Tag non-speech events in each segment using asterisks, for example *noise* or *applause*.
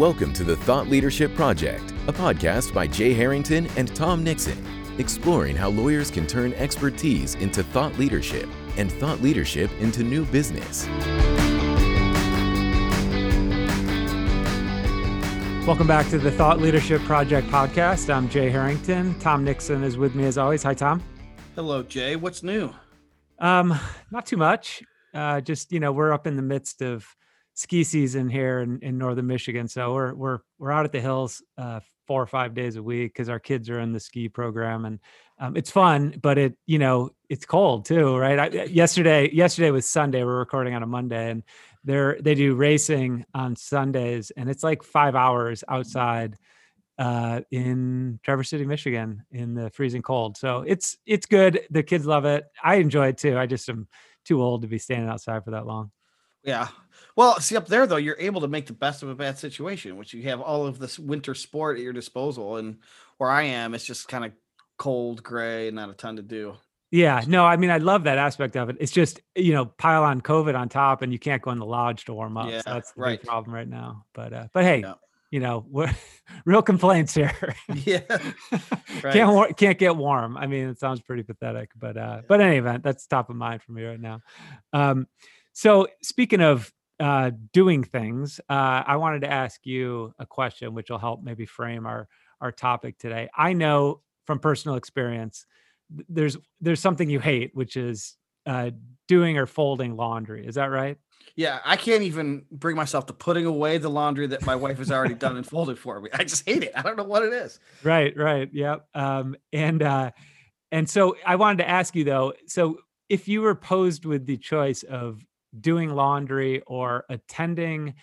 Welcome to the Thought Leadership Project, a podcast by Jay Harrington and Tom Nixon, exploring how lawyers can turn expertise into thought leadership and thought leadership into new business. Welcome back to the Thought Leadership Project podcast. I'm Jay Harrington. Tom Nixon is with me as always. Hi, Tom. Hello, Jay. What's new? Um, not too much. Uh, just you know, we're up in the midst of ski season here in, in northern Michigan, so we're we're we're out at the hills uh, four or five days a week because our kids are in the ski program, and um, it's fun. But it you know it's cold too, right? I, yesterday yesterday was Sunday. We're recording on a Monday, and they're they do racing on Sundays, and it's like five hours outside uh, in Traverse City, Michigan, in the freezing cold. So it's it's good. The kids love it. I enjoy it too. I just am too old to be standing outside for that long. Yeah. Well, see up there though, you're able to make the best of a bad situation, which you have all of this winter sport at your disposal. And where I am, it's just kind of cold, gray, and not a ton to do. Yeah, no, I mean, I love that aspect of it. It's just, you know, pile on COVID on top and you can't go in the lodge to warm up. Yeah, so that's the right. problem right now. But, uh, but hey, Yeah. you know, we're *laughs* real complaints here. *laughs* Yeah. *laughs* Right. can't war- can't get warm. I mean, it sounds pretty pathetic, but uh, but in any event, that's top of mind for me right now. Um, so speaking of uh, doing things, uh, I wanted to ask you a question, which will help maybe frame our our topic today. I know from personal experience, there's there's something you hate, which is uh, doing or folding laundry. Is that right? Yeah, I can't even bring myself to putting away the laundry that my wife has already done and folded for me. I just hate it. I don't know what it is. Right, right. Yep. Um, and uh, and so I wanted to ask you though. So if you were posed with the choice of doing laundry or attending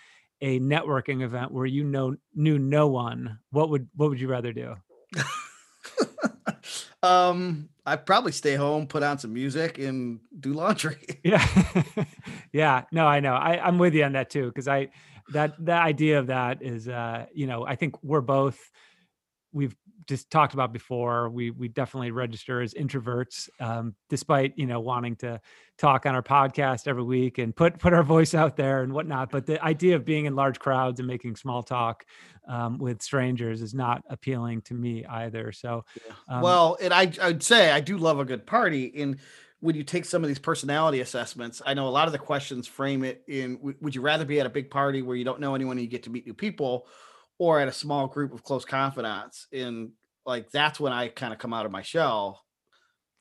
a networking event where you know knew no one, what would what would you rather do? *laughs* um, I'd probably stay home, put on some music, and do laundry. *laughs* Yeah, *laughs* yeah. No, I know. I, I'm with you on that too because I that the idea of that is uh, you know I think we're both we've just talked about before we we definitely register as introverts um, despite you know wanting to talk on our podcast every week and put put our voice out there and whatnot but the idea of being in large crowds and making small talk um, with strangers is not appealing to me either so um, well, and I I'd say I do love a good party. And when you take some of these personality assessments, I know a lot of the questions frame it in would you rather be at a big party where you don't know anyone and you get to meet new people, or at a small group of close confidants? And like that's when I kind of come out of my shell.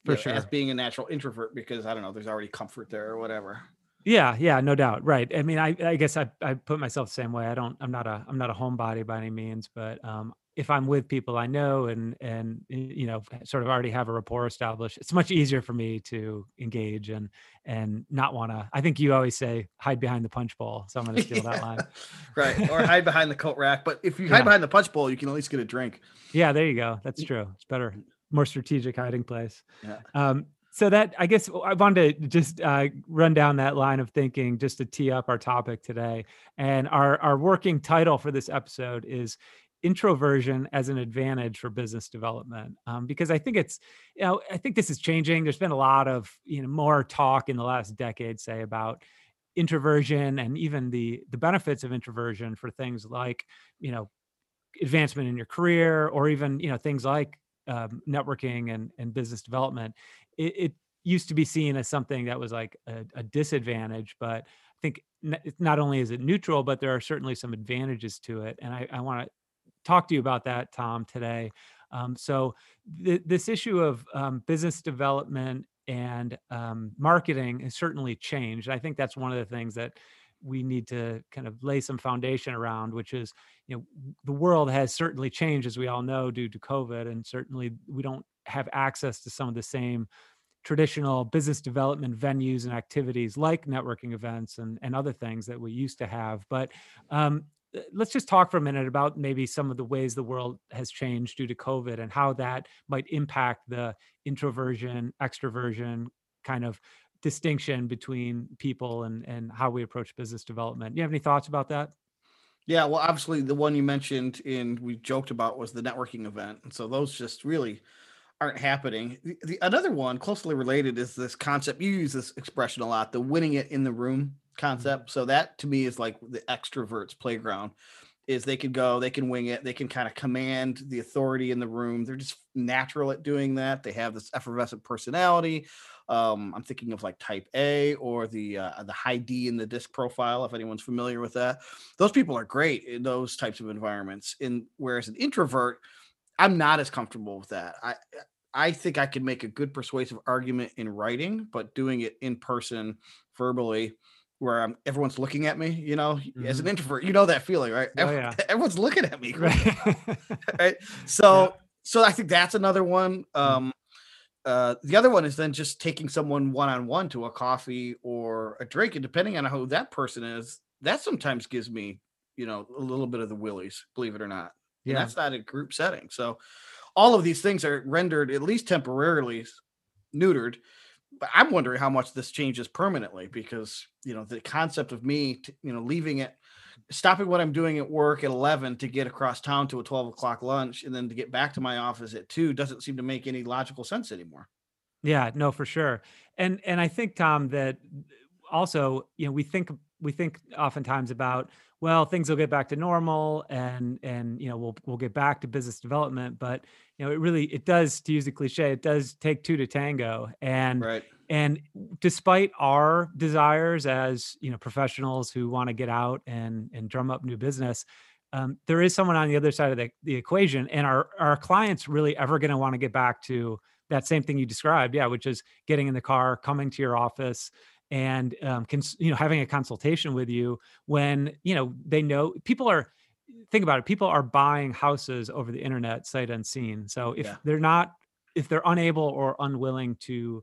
For know, as being a natural introvert because I don't know, there's already comfort there or whatever. Yeah, yeah, no doubt. Right. I mean, I, I guess I, I put myself the same way. I don't, I'm not a, I'm not a homebody by any means, but um, if I'm with people I know and, and, you know, sort of already have a rapport established, it's much easier for me to engage and, and not want to, I think you always say hide behind the punch bowl. So I'm going to steal that *laughs* line. right. Or hide behind the coat rack. But if you Yeah. hide behind the punch bowl, you can at least get a drink. Yeah, there you go. That's true. It's better, more strategic hiding place. Yeah. Um, so that I guess I wanted to just uh, run down that line of thinking just to tee up our topic today. And our our working title for this episode is introversion as an advantage for business development um, because i think it's you know i think this is changing. There's been a lot of you know more talk in the last decade say about introversion and even the the benefits of introversion for things like you know advancement in your career or even you know things like um, networking and, and business development. It, it used to be seen as something that was like a, a disadvantage but i think not only is it neutral but there are certainly some advantages to it and i, I want to talk to you about that tom today. Um, so th- this issue of um, business development and um, marketing has certainly changed. I think that's one of the things that we need to kind of lay some foundation around which is you know the world has certainly changed as we all know due to covid and certainly we don't have access to some of the same traditional business development venues and activities like networking events and, and other things that we used to have. But um, Uh, let's just talk for a minute about maybe some of the ways the world has changed due to covid and how that might impact the introversion extroversion kind of distinction between people and and how we approach business development you have any thoughts about that Yeah, well, obviously the one you mentioned and we joked about was the networking event, and so those just really aren't happening. The, the another one closely related is this concept. You use this expression a lot, the winning it in the room concept. So that to me is like the extroverts playground. is they can go, they can wing it, they can kind of command the authority in the room. They're just natural at doing that. They have this effervescent personality. Um, I'm thinking of like type A or the uh, the high D in the disc profile, if anyone's familiar with that. Those people are great in those types of environments. In whereas an introvert, I'm not as comfortable with that. I I think I could make a good persuasive argument in writing, but doing it in person, verbally, where I'm everyone's looking at me, you know, mm-hmm. as an mm-hmm. introvert, you know that feeling, right? Oh, yeah. *laughs* Everyone's looking at me. Right. *laughs* right? So yeah. so I think that's another one. Mm. Um uh, the other one is then just taking someone one on one to a coffee or a drink, and depending on who that person is, that sometimes gives me, you know, a little bit of the willies, believe it or not. Yeah, and that's not a group setting. So, all of these things are rendered at least temporarily neutered but I'm wondering how much this changes permanently because you know the concept of me, t- you know, leaving it, stopping what I'm doing at work at 11 to get across town to a 12 o'clock lunch and then to get back to my office at two doesn't seem to make any logical sense anymore. Yeah, no, for sure. And and I think Tom that also, you know, we think we think oftentimes about well things will get back to normal and and you know we'll we'll get back to business development but you know it really it does to use the cliche it does take two to tango and right. and despite our desires as you know professionals who want to get out and and drum up new business um, there is someone on the other side of the, the equation and our our clients really ever going to want to get back to that same thing you described yeah which is getting in the car coming to your office and um, cons- you know having a consultation with you when you know they know people are think about it people are buying houses over the internet sight unseen so if yeah. they're not if they're unable or unwilling to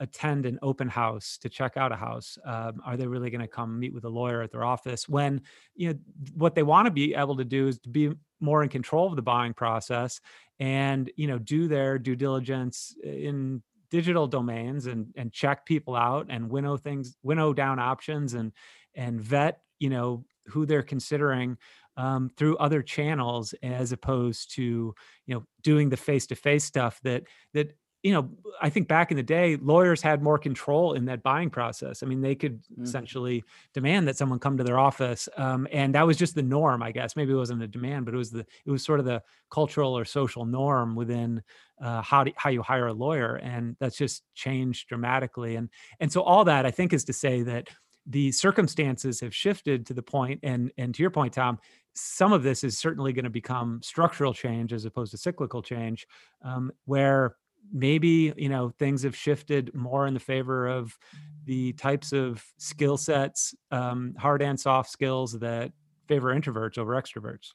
attend an open house to check out a house um, are they really going to come meet with a lawyer at their office when you know what they want to be able to do is to be more in control of the buying process and you know do their due diligence in digital domains and and check people out and winnow things winnow down options and and vet you know who they're considering um, through other channels as opposed to you know doing the face to face stuff that that you know, I think back in the day, lawyers had more control in that buying process. I mean, they could mm-hmm. essentially demand that someone come to their office, um, and that was just the norm, I guess. Maybe it wasn't a demand, but it was the it was sort of the cultural or social norm within uh, how do, how you hire a lawyer, and that's just changed dramatically. And and so all that I think is to say that the circumstances have shifted to the point, and and to your point, Tom, some of this is certainly going to become structural change as opposed to cyclical change, um, where maybe you know things have shifted more in the favor of the types of skill sets um, hard and soft skills that favor introverts over extroverts.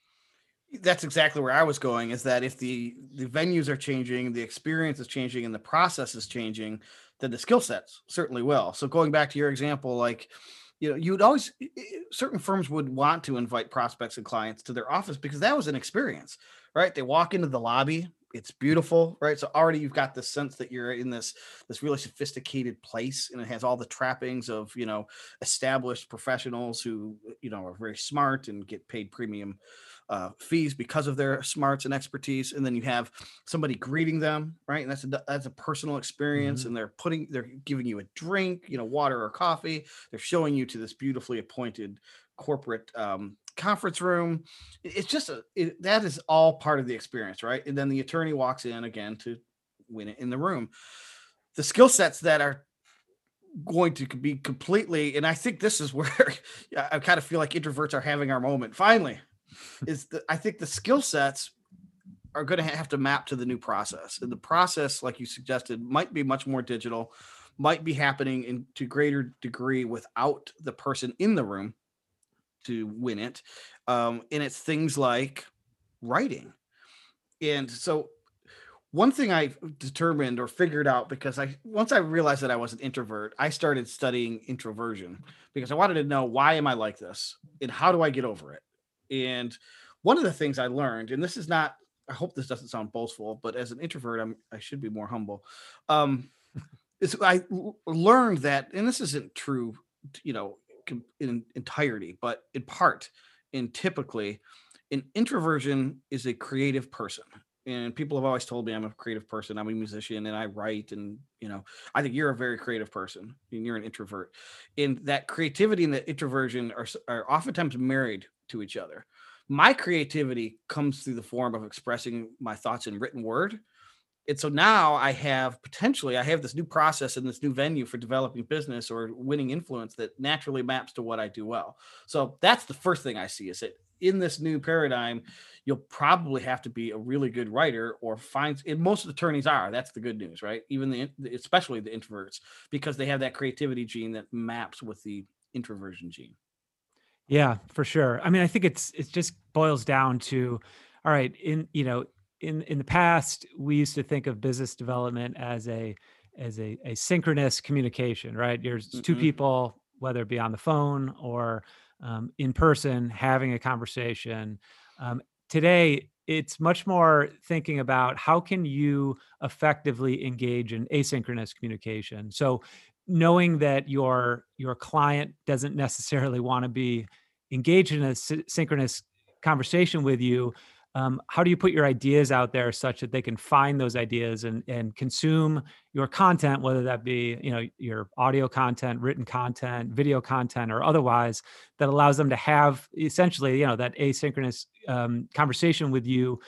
That's exactly where i was going is that if the the venues are changing the experience is changing and the process is changing then the skill sets certainly will. So going back to your example like you know you would always certain firms would want to invite prospects and clients to their office because that was an experience right? They walk into the lobby it's beautiful right? So already you've got the sense that you're in this this really sophisticated place and it has all the trappings of you know established professionals who you know are very smart and get paid premium uh, fees because of their smarts and expertise and then you have somebody greeting them right? And that's a that's a personal experience mm-hmm. and they're putting they're giving you a drink you know water or coffee. They're showing you to this beautifully appointed corporate um, conference room. It's just a it, that is all part of the experience, right? And then the attorney walks in again to win it in the room. The skill sets that are going to be completely, and I think this is *laughs* where I kind of feel like introverts are having our moment. Finally, is that I think the skill sets are going to have to map to the new process, and the process, like you suggested, might be much more digital, might be happening in to greater degree without the person in the room to win it. Um, and it's things like writing. And so one thing I determined or figured out because I once I realized that I was an introvert, I started studying introversion because I wanted to know why am I like this and how do I get over it. And one of the things I learned, and this is not, I hope this doesn't sound boastful, but as an introvert, I'm I should be more humble. Um, is I learned that, and this isn't true, you know, in entirety, but in part, and typically, an introversion is a creative person. And people have always told me I'm a creative person. I'm a musician and I write. And, you know, I think you're a very creative person and you're an introvert. And that creativity and that introversion are, are oftentimes married to each other my creativity comes through the form of expressing my thoughts in written word and so now i have potentially i have this new process and this new venue for developing business or winning influence that naturally maps to what i do well. So that's the first thing i see is that in this new paradigm you'll probably have to be a really good writer or find and most attorneys are that's the good news right? Even the especially the introverts because they have that creativity gene that maps with the introversion gene. Yeah for sure. I mean i think it's it just boils down to all right in you know in in the past we used to think of business development as a as a, a synchronous communication right? There's mm-hmm. two people whether it be on the phone or um, in person having a conversation. Um, today it's much more thinking about how can you effectively engage in asynchronous communication? So knowing that your your client doesn't necessarily want to be engaged in a synchronous conversation with you um, how do you put your ideas out there such that they can find those ideas and and consume your content whether that be you know your audio content written content video content or otherwise that allows them to have essentially you know that asynchronous um, conversation with you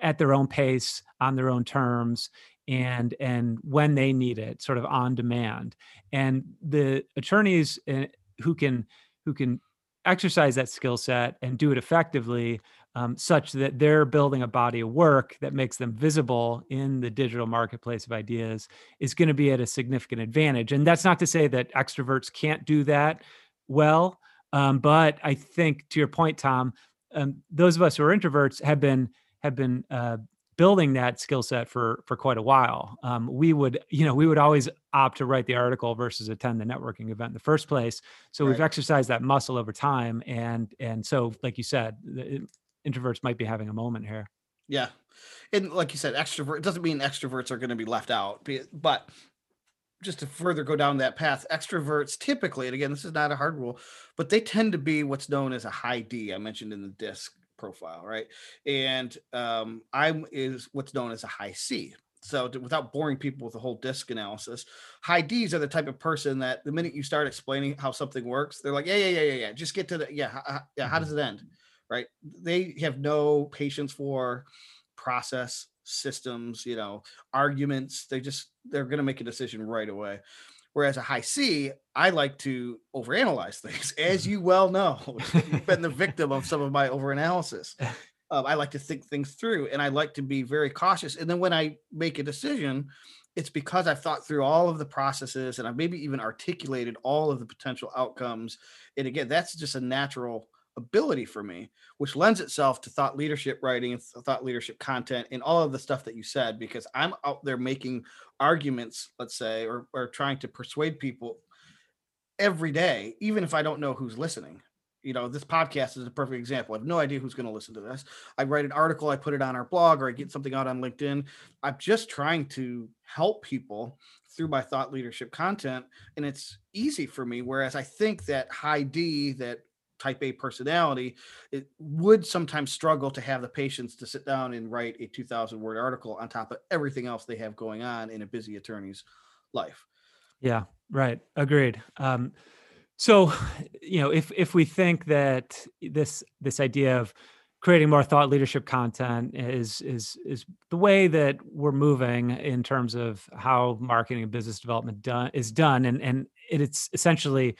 at their own pace on their own terms and and when they need it sort of on demand? And the attorneys eh, who can who can exercise that skill set and do it effectively um, such that they're building a body of work that makes them visible in the digital marketplace of ideas is going to be at a significant advantage. And that's not to say that extroverts can't do that well, um, but I think to your point, Tom, um, those of us who are introverts have been have been uh, building that skill set for for quite a while. Um, we would, you know, we would always opt to write the article versus attend the networking event in the first place. So right. we've exercised that muscle over time, and and so, like you said, introverts might be having a moment here. Yeah. And like you said, extrovert doesn't mean extroverts are going to be left out, but just to further go down that path, extroverts typically, and again, this is not a hard rule, but they tend to be what's known as a high D. I mentioned in the disc profile, right? And um, I'm is what's known as a high C. So to, without boring people with the whole disc analysis, high D's are the type of person that the minute you start explaining how something works, they're like, yeah, yeah, yeah, yeah, yeah. Just get to the yeah, yeah. How does it end? Right? They have no patience for process systems, you know, arguments. They just they're going to make a decision right away. Whereas a high C, I like to overanalyze things, *laughs* as you well know. You've been the *laughs* victim of some of my overanalysis. Um, I like to think things through, and I like to be very cautious. And then when I make a decision, it's because I've thought through all of the processes and I've maybe even articulated all of the potential outcomes. And again, that's just a natural ability for me, which lends itself to thought leadership writing and thought leadership content and all of the stuff that you said, because I'm out there making arguments, let's say, or, or trying to persuade people every day, even if I don't know who's listening. You know, this podcast is a perfect example. I have no idea who's going to listen to this. I write an article, I put it on our blog, or I get something out on LinkedIn. I'm just trying to help people through my thought leadership content. And it's easy for me. Whereas I think that high D, that type A personality, it would sometimes struggle to have the patience to sit down and write a 2000 word article on top of everything else they have going on in a busy attorney's life. Yeah, right. Agreed. Um, so, *sighs* you know, if if we think that this this idea of creating more thought leadership content is is is the way that we're moving in terms of how marketing and business development done is done and and it's essentially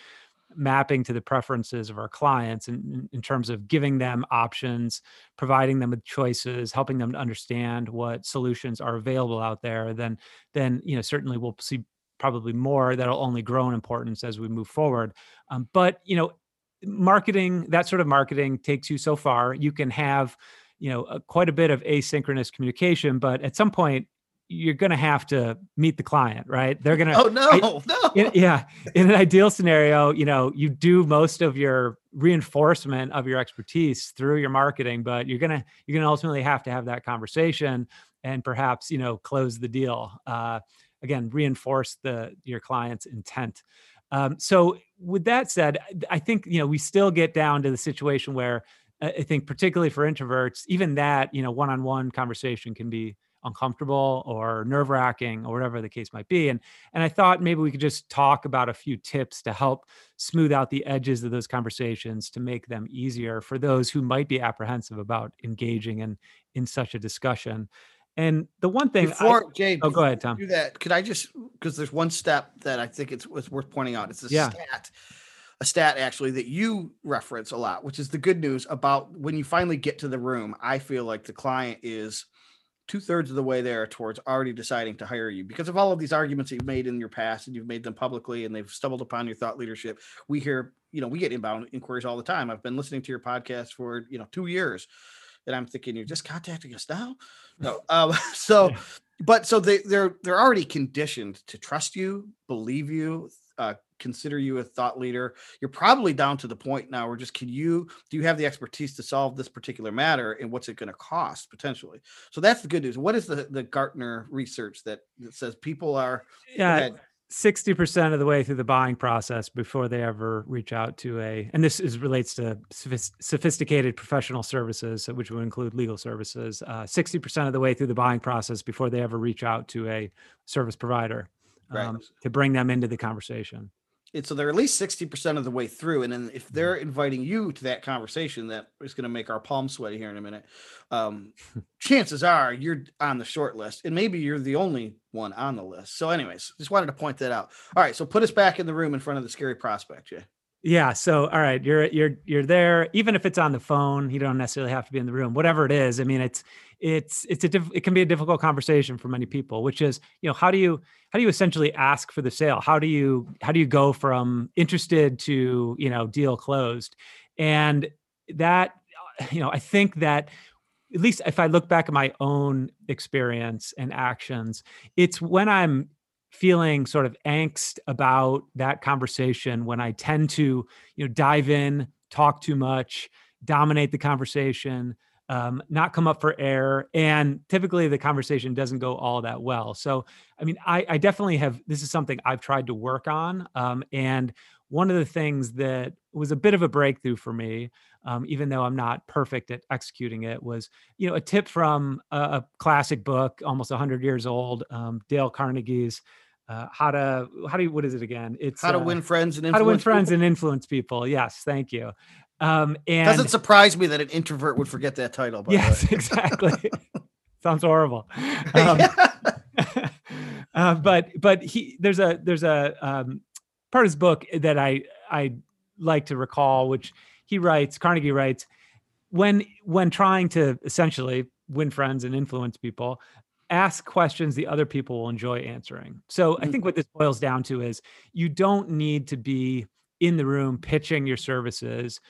mapping to the preferences of our clients in, in terms of giving them options, providing them with choices, helping them to understand what solutions are available out there, then then you know certainly we'll see probably more that'll only grow in importance as we move forward. Um, but you know, marketing that sort of marketing takes you so far. You can have you know quite a bit of asynchronous communication, but at some point you're going to have to meet the client, right? They're going to. Oh no, I, *laughs* no. In, yeah, in an ideal scenario, you know, you do most of your reinforcement of your expertise through your marketing, but you're gonna you're gonna ultimately have to have that conversation and perhaps you know close the deal. Uh, again, reinforce the your client's intent. Um, so, with that said, I think you know we still get down to the situation where I think, particularly for introverts, even that you know one-on-one conversation can be uncomfortable or nerve wracking or whatever the case might be. And and I thought maybe we could just talk about a few tips to help smooth out the edges of those conversations to make them easier for those who might be apprehensive about engaging in in such a discussion. And the one thing before I, Jay, oh, go ahead, Tom. Do that. Could I just because there's one step that I think it's, it's worth pointing out. It's a yeah. stat a stat actually that you reference a lot, which is the good news about when you finally get to the room. I feel like the client is two thirds of the way there towards already deciding to hire you because of all of these arguments that you've made in your past and you've made them publicly and they've stumbled upon your thought leadership. We hear, you know, we get inbound inquiries all the time. I've been listening to your podcast for, you know, two years and I'm thinking you're just contacting us now. No. *laughs* Um, *laughs* so, but so they, they're, they're already conditioned to trust you, believe you, uh, consider you a thought leader. You're probably down to the point now where just can you do you have the expertise to solve this particular matter and what's it going to cost potentially? So that's the good news. What is the the Gartner research that, that says people are yeah. 60% of the way through the buying process before they ever reach out to a and this is relates to sophisticated professional services which would include legal services uh, 60% of the way through the buying process before they ever reach out to a service provider right. um, to bring them into the conversation and so they're at least 60% of the way through and then if mm-hmm. they're inviting you to that conversation that is going to make our palms sweaty here in a minute um, *laughs* chances are you're on the short list and maybe you're the only one on the list so anyways just wanted to point that out all right so put us back in the room in front of the scary prospect jay yeah so all right you're you're you're there even if it's on the phone you don't necessarily have to be in the room whatever it is i mean it's it's it's a diff- it can be a difficult conversation for many people which is you know how do you how do you essentially ask for the sale? How do you how do you go from interested to you know deal closed? And that *sighs* you know i think that at least if i look back at my own experience and actions it's when i'm feeling sort of angst about that conversation when i tend to you know dive in talk too much dominate the conversation um, not come up for air. And typically the conversation doesn't go all that well. So, I mean, I, I definitely have, this is something I've tried to work on. Um, and one of the things that was a bit of a breakthrough for me, um, even though I'm not perfect at executing it, was you know a tip from a, a classic book, almost 100 years old, um, Dale Carnegie's uh, how to how do you what is it again? It's how to uh, win friends and how to win friends people. and influence people. Yes, thank you. Um, and doesn't surprise me that an introvert would forget that title. yes, exactly. *laughs* *laughs* Sounds horrible. *laughs* Um, uh, but but he there's a there's a um, part of his book that I I like to recall, which he writes. Carnegie writes when when trying to essentially win friends and influence people ask questions the other people will enjoy answering. So I mm. think what this boils down to is you don't need to be in the room pitching your services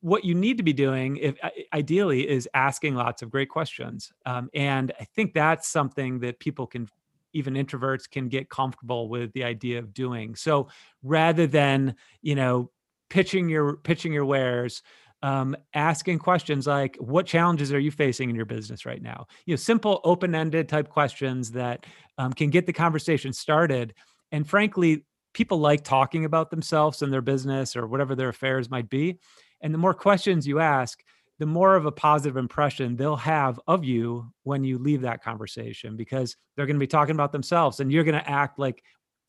what you need to be doing if ideally is asking lots of great questions um, and i think that's something that people can even introverts can get comfortable with the idea of doing. So rather than you know pitching your pitching your wares um, asking questions like what challenges are you facing in your business right now? You know simple open-ended type questions that um, can get the conversation started. And frankly people like talking about themselves and their business or whatever their affairs might be. And the more questions you ask, the more of a positive impression they'll have of you when you leave that conversation because they're going to be talking about themselves and you're going to act like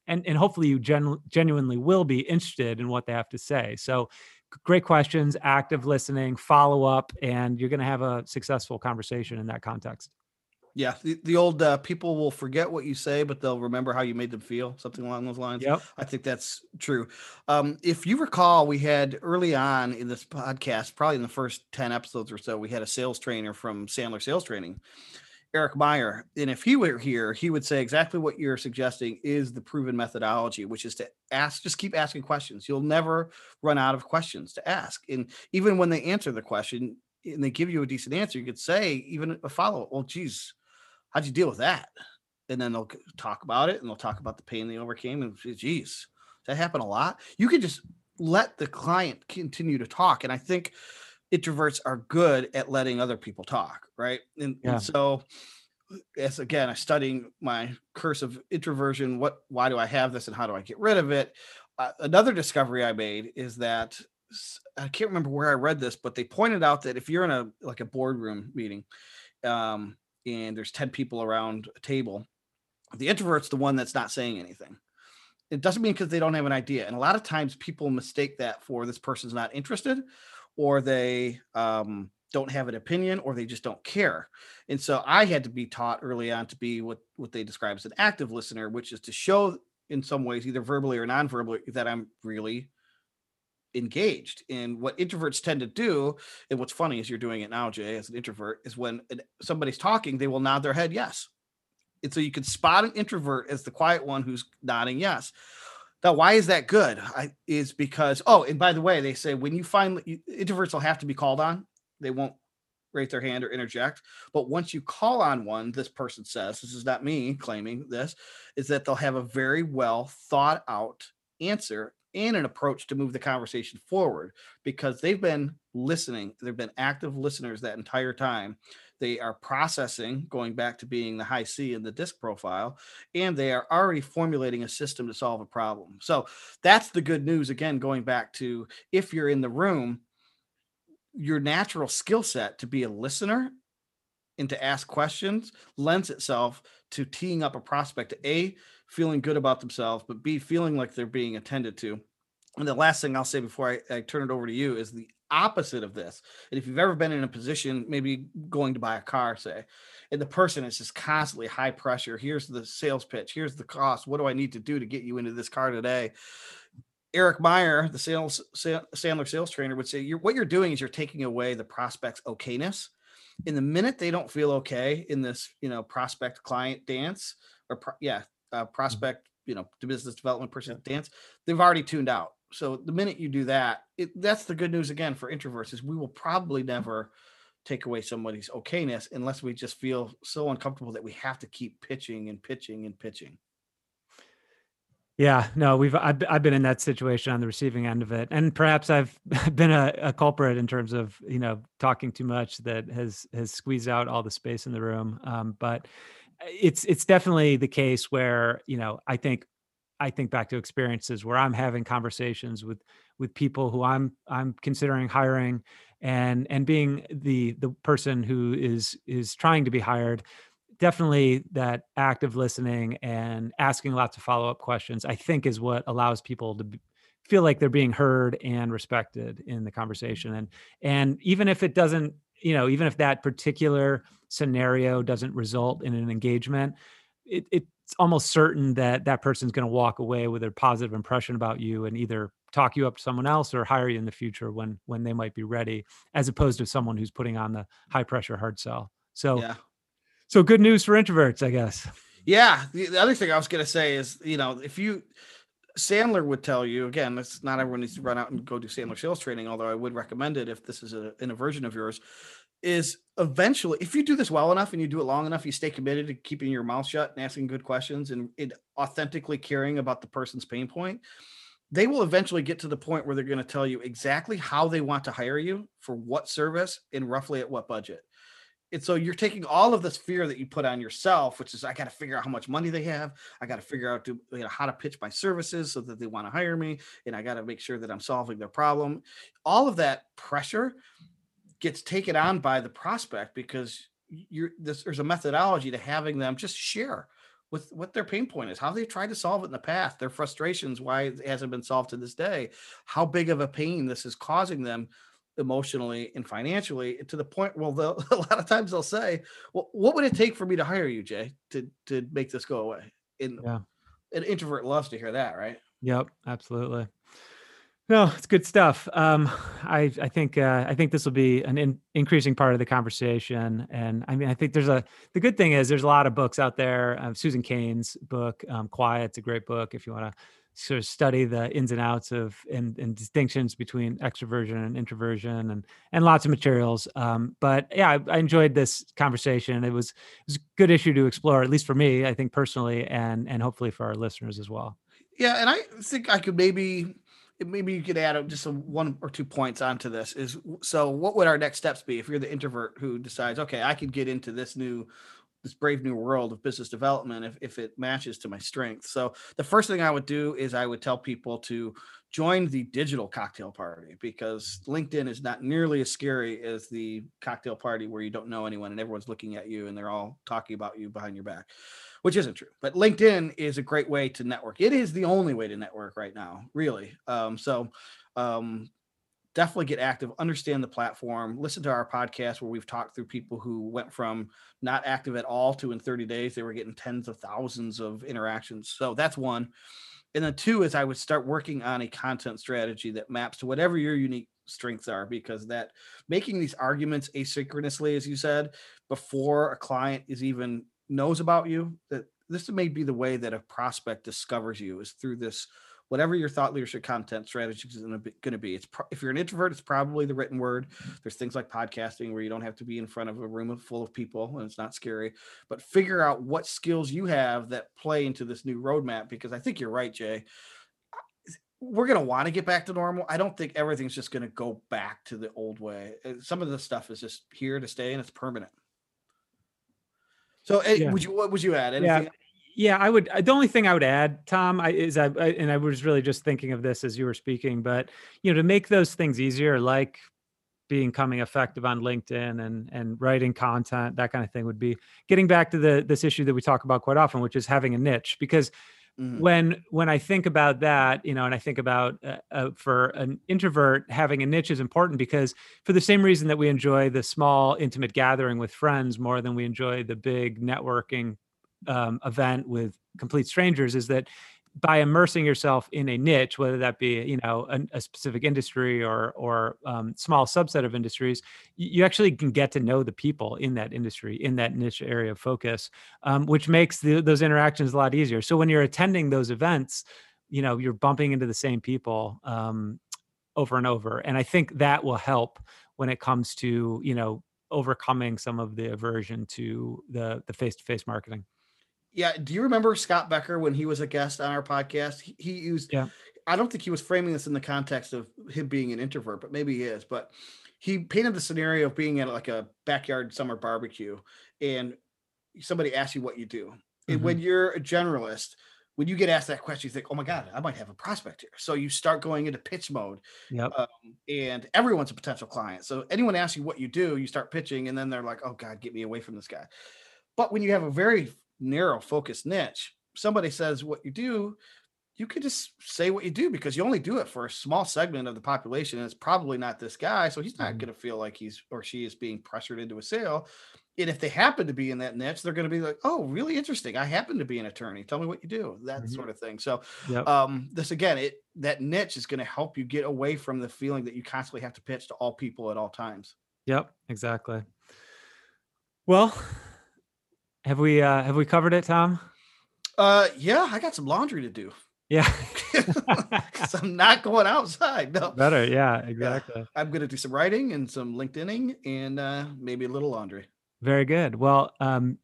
and, and hopefully you gen- genuinely will be interested in what they have to say. So great questions active listening follow up and you're going to have a successful conversation in that context yeah, the, the old uh, people will forget what you say, but they'll remember how you made them feel, something along those lines. Yep. I think that's true. Um, if you recall, we had early on in this podcast, probably in the first 10 episodes or so, we had a sales trainer from Sandler Sales Training, Eric Meyer. And if he were here, he would say exactly what you're suggesting is the proven methodology, which is to ask, just keep asking questions. You'll never run out of questions to ask. And even when they answer the question, and they give you a decent answer, you could say even a follow up. Well, geez, how'd you deal with that? And then they'll talk about it and they'll talk about the pain they overcame. And geez, that happen a lot? You can just let the client continue to talk. And I think introverts are good at letting other people talk, right? And, yeah. and so as again, I'm studying my curse of introversion. What, why do I have this, and how do I get rid of it? Uh, another discovery I made is that I can't remember where I read this, but they pointed out that if you're in a like a boardroom meeting, um, and there's 10 people around a table. The introvert's the one that's not saying anything. It doesn't mean because they don't have an idea. And a lot of times people mistake that for this person's not interested or they um, don't have an opinion or they just don't care. And so I had to be taught early on to be what, what they describe as an active listener, which is to show in some ways, either verbally or non-verbally, that I'm really engaged. And what introverts tend to do, and what's funny is you're doing it now, Jay, as an introvert, is when somebody's talking, they will nod their head yes. And so you can spot an introvert as the quiet one who's nodding yes. Now, why is that good? I, is because oh, and by the way, they say when you find introverts will have to be called on, they won't raise their hand or interject. But once you call on one, this person says, this is not me claiming this, is that they'll have a very well thought out answer and an approach to move the conversation forward because they've been listening. They've been active listeners that entire time. They are processing, going back to being the high C in the disc profile, and they are already formulating a system to solve a problem. So that's the good news. Again, going back to if you're in the room, your natural skill set to be a listener and to ask questions lends itself to teeing up a prospect to A, feeling good about themselves, but B, feeling like they're being attended to. And the last thing I'll say before I, I, turn it over to you is the opposite of this. And if you've ever been in a position, maybe going to buy a car, say, and the person is just constantly high pressure. Here's the sales pitch. Here's the cost. What do I need to do to get you into this car today? Eric Meyer, the sales Sandler sales trainer, would say, you're, "What you're doing is you're taking away the prospect's okayness. In the minute they don't feel okay in this, you know, prospect client dance, or pro- yeah, uh, mm-hmm. prospect, you know, the business development person yeah. dance, they've already tuned out. So the minute you do that, it, that's the good news again for introverts is we will probably never take away somebody's okayness unless we just feel so uncomfortable that we have to keep pitching and pitching and pitching. Yeah, no, we've I've, I've been in that situation on the receiving end of it, and perhaps I've *laughs* been a, a, culprit in terms of you know talking too much that has has squeezed out all the space in the room. Um, but it's it's definitely the case where you know I think I think back to experiences where I'm having conversations with with people who I'm I'm considering hiring and and being the the person who is is trying to be hired definitely that active listening and asking lots of follow-up questions I think is what allows people to be, feel like they're being heard and respected in the conversation and and even if it doesn't you know even if that particular scenario doesn't result in an engagement it, it's almost certain that that person's going to walk away with a positive impression about you and either talk you up to someone else or hire you in the future when when they might be ready as opposed to someone who's putting on the high pressure hard sell so yeah. So good news for introverts i guess yeah the other thing i was going to say is you know if you Sandler would tell you again. That's not everyone needs to run out and go do Sandler sales training. Although I would recommend it if this is a, in a version of yours is eventually if you do this well enough and you do it long enough you stay committed to keeping your mouth shut and asking good questions and, and authentically caring about the person's pain point they will eventually get to the point where they're going to tell you exactly how they want to hire you for what service and roughly at what budget and so you're taking all of this fear that you put on yourself which is i got to figure out how much money they have. I got to figure out to, you know, how to pitch my services so that they want to hire me and i got to make sure that i'm solving their problem. All of that pressure gets taken on by the prospect because you're this, there's a methodology to having them just share with what their pain point is, how they tried to solve it in the past, their frustrations, why it hasn't been solved to this day, how big of a pain this is causing them emotionally and financially to the point well *laughs* a lot of times they'll say well what would it take for me to hire you jay to to make this go away and yeah. an introvert loves to hear that right yep absolutely no, it's good stuff. Um, I I think uh, I think this will be an in, increasing part of the conversation, and I mean I think there's a the good thing is there's a lot of books out there. Um, Susan Cain's book, um, Quiet, it's a great book if you want to sort of study the ins and outs of and, and distinctions between extroversion and introversion, and and lots of materials. Um, but yeah, I, I enjoyed this conversation. It was it was a good issue to explore, at least for me, I think personally, and and hopefully for our listeners as well. Yeah, and I think I could maybe maybe you could add just one or two points onto this is so what would our next steps be if you're the introvert who decides okay i could get into this new this brave new world of business development if, if it matches to my strength. So the first thing I would do is I would tell people to join the digital cocktail party because LinkedIn is not nearly as scary as the cocktail party where you don't know anyone and everyone's looking at you and they're all talking about you behind your back, which isn't true. But LinkedIn is a great way to network. It is the only way to network right now, really. Um, so um, definitely get active, understand the platform, listen to our podcast where we've talked through people who went from not active at all to in 30 days, they were getting tens of thousands of interactions. So that's one. And then two is I would start working on a content strategy that maps to whatever your unique strengths are, because that making these arguments asynchronously, as you said, before a client is even knows about you, that this may be the way that a prospect discovers you is through this whatever your thought leadership content strategy is going to be. It's pro- if you're an introvert, it's probably the written word. There's things like podcasting where you don't have to be in front of a room full of people and it's not scary. But figure out what skills you have that play into this new roadmap because I think you're right, Jay. We're going to want to get back to normal. I don't think everything's just going to go back to the old way. Uh, some of the stuff is just here to stay and it's permanent. So, eh, yeah. would you what would you add? Anything? Yeah. Yeah, I would. Uh, the only thing I would add, Tom, I, is I, I, and I was really just thinking of this as you were speaking, but you know, to make those things easier, like becoming effective on LinkedIn and and writing content, that kind of thing, would be getting back to the this issue that we talk about quite often, which is having a niche. Because mm. when when I think about that, you know, and I think about uh, uh, for an introvert having a niche is important because for the same reason that we enjoy the small intimate gathering with friends more than we enjoy the big networking um, event with complete strangers is that by immersing yourself in a niche, whether that be you know a, a specific industry or or um, small subset of industries, you actually can get to know the people in that industry in that niche area of focus, um, which makes the, those interactions a lot easier. So when you're attending those events, you know you're bumping into the same people um, over and over, and I think that will help when it comes to you know overcoming some of the aversion to the the face to face marketing. Yeah. Do you remember Scott Becker when he was a guest on our podcast? He, he used, yeah. I don't think he was framing this in the context of him being an introvert, but maybe he is. But he painted the scenario of being at like a backyard summer barbecue and somebody asks you what you do. Mm-hmm. And when you're a generalist, when you get asked that question, you think, "Oh my God, I might have a prospect here." So you start going into pitch mode, yep. Um, and everyone's a potential client. So anyone asks you what you do, you start pitching, and then they're like, "Oh God, get me away from this guy." But when you have a very narrow focused niche. Somebody says what you do you could just say what you do because you only do it for a small segment of the population and it's probably not this guy so he's not mm-hmm. going to feel like he's or she is being pressured into a sale. And if they happen to be in that niche they're going to be like oh really interesting. I happen to be an attorney. Tell me what you do that mm-hmm. sort of thing. So yep. um this again it that niche is going to help you get away from the feeling that you constantly have to pitch to all people at all times. Yep exactly. Well have we uh have we covered it, Tom? Uh yeah, I got some laundry to do. Yeah. *laughs* Cuz I'm not going outside. No. Better, yeah, exactly. I'm going to do some writing and some LinkedIning and uh maybe a little laundry. Very good. Well, um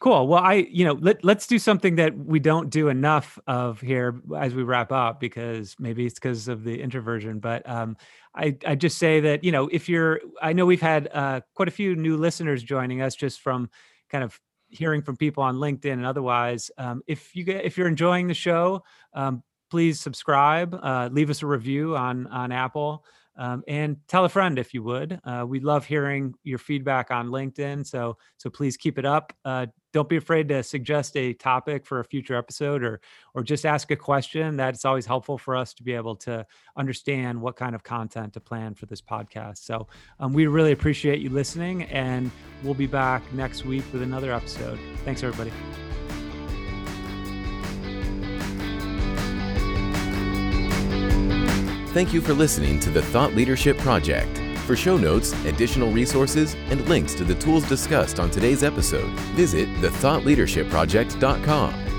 cool. Well, I, you know, let, let's do something that we don't do enough of here as we wrap up because maybe it's because of the introversion, but um I, I just say that, you know, if you're, I know we've had uh, quite a few new listeners joining us just from kind of hearing from people on LinkedIn and otherwise. Um, if you get if you're enjoying the show, um, please subscribe, uh, leave us a review on on Apple, um, and tell a friend if you would. Uh, we love hearing your feedback on LinkedIn, so so please keep it up. Uh, don't be afraid to suggest a topic for a future episode or or just ask a question that's always helpful for us to be able to understand what kind of content to plan for this podcast so um, we really appreciate you listening and we'll be back next week with another episode thanks everybody Thank you for listening to the Thought Leadership Project. For show notes, additional resources, and links to the tools discussed on today's episode, visit thethoughtleadershipproject.com.